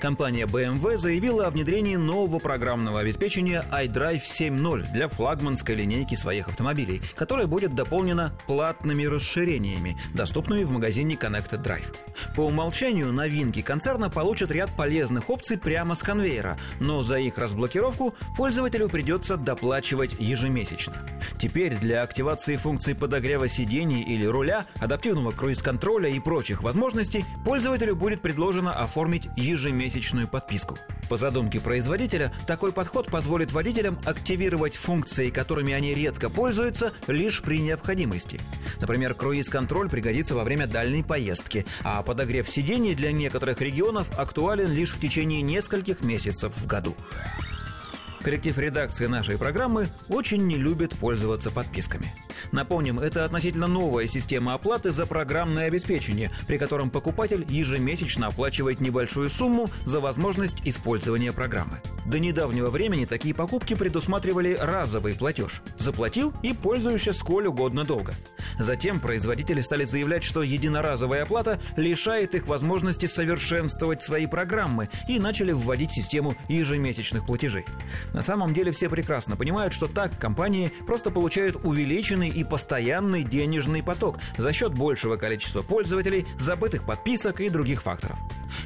Компания BMW заявила о внедрении нового программного обеспечения iDrive 7.0 для флагманской линейки своих автомобилей, которое будет дополнено платными расширениями, доступными в магазине Connected Drive. По умолчанию новинки концерна получат ряд полезных опций прямо с конвейера, но за их разблокировку пользователю придется доплачивать ежемесячно. Теперь для активации функций подогрева сидений или руля, адаптивного круиз-контроля и прочих возможностей пользователю будет предложено оформить ежемесячно ежемесячную подписку. По задумке производителя, такой подход позволит водителям активировать функции, которыми они редко пользуются, лишь при необходимости. Например, круиз-контроль пригодится во время дальней поездки, а подогрев сидений для некоторых регионов актуален лишь в течение нескольких месяцев в году. Коллектив редакции нашей программы очень не любит пользоваться подписками. Напомним, это относительно новая система оплаты за программное обеспечение, при котором покупатель ежемесячно оплачивает небольшую сумму за возможность использования программы. До недавнего времени такие покупки предусматривали разовый платеж. Заплатил и пользуешься сколь угодно долго. Затем производители стали заявлять, что единоразовая оплата лишает их возможности совершенствовать свои программы и начали вводить систему ежемесячных платежей. На самом деле все прекрасно понимают, что так компании просто получают увеличенный и постоянный денежный поток за счет большего количества пользователей, забытых подписок и других факторов.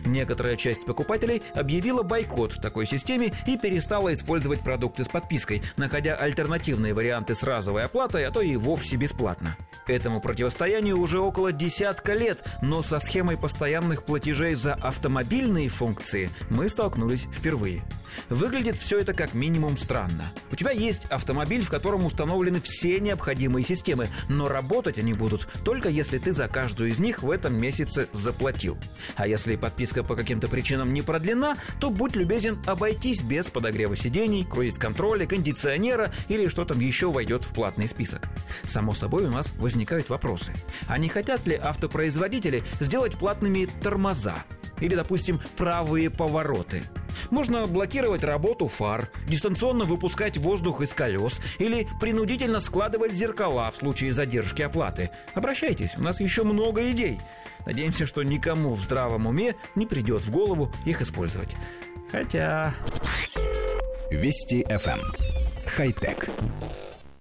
Некоторая часть покупателей объявила бойкот такой системе и перестала использовать продукты с подпиской, находя альтернативные варианты с разовой оплатой, а то и вовсе бесплатно. Этому противостоянию уже около десятка лет, но со схемой постоянных платежей за автомобильные функции мы столкнулись впервые. Выглядит все это как минимум странно. У тебя есть автомобиль, в котором установлены все необходимые системы, но работать они будут только если ты за каждую из них в этом месяце заплатил. А если подписка по каким-то причинам не продлена, то будь любезен обойтись без подогрева сидений, круиз-контроля, кондиционера или что там еще войдет в платный список. Само собой у нас возникают вопросы. А не хотят ли автопроизводители сделать платными тормоза? Или, допустим, правые повороты – можно блокировать работу фар, дистанционно выпускать воздух из колес или принудительно складывать зеркала в случае задержки оплаты. Обращайтесь, у нас еще много идей. Надеемся, что никому в здравом уме не придет в голову их использовать. Хотя... Вести FM. Эм. Хай-тек.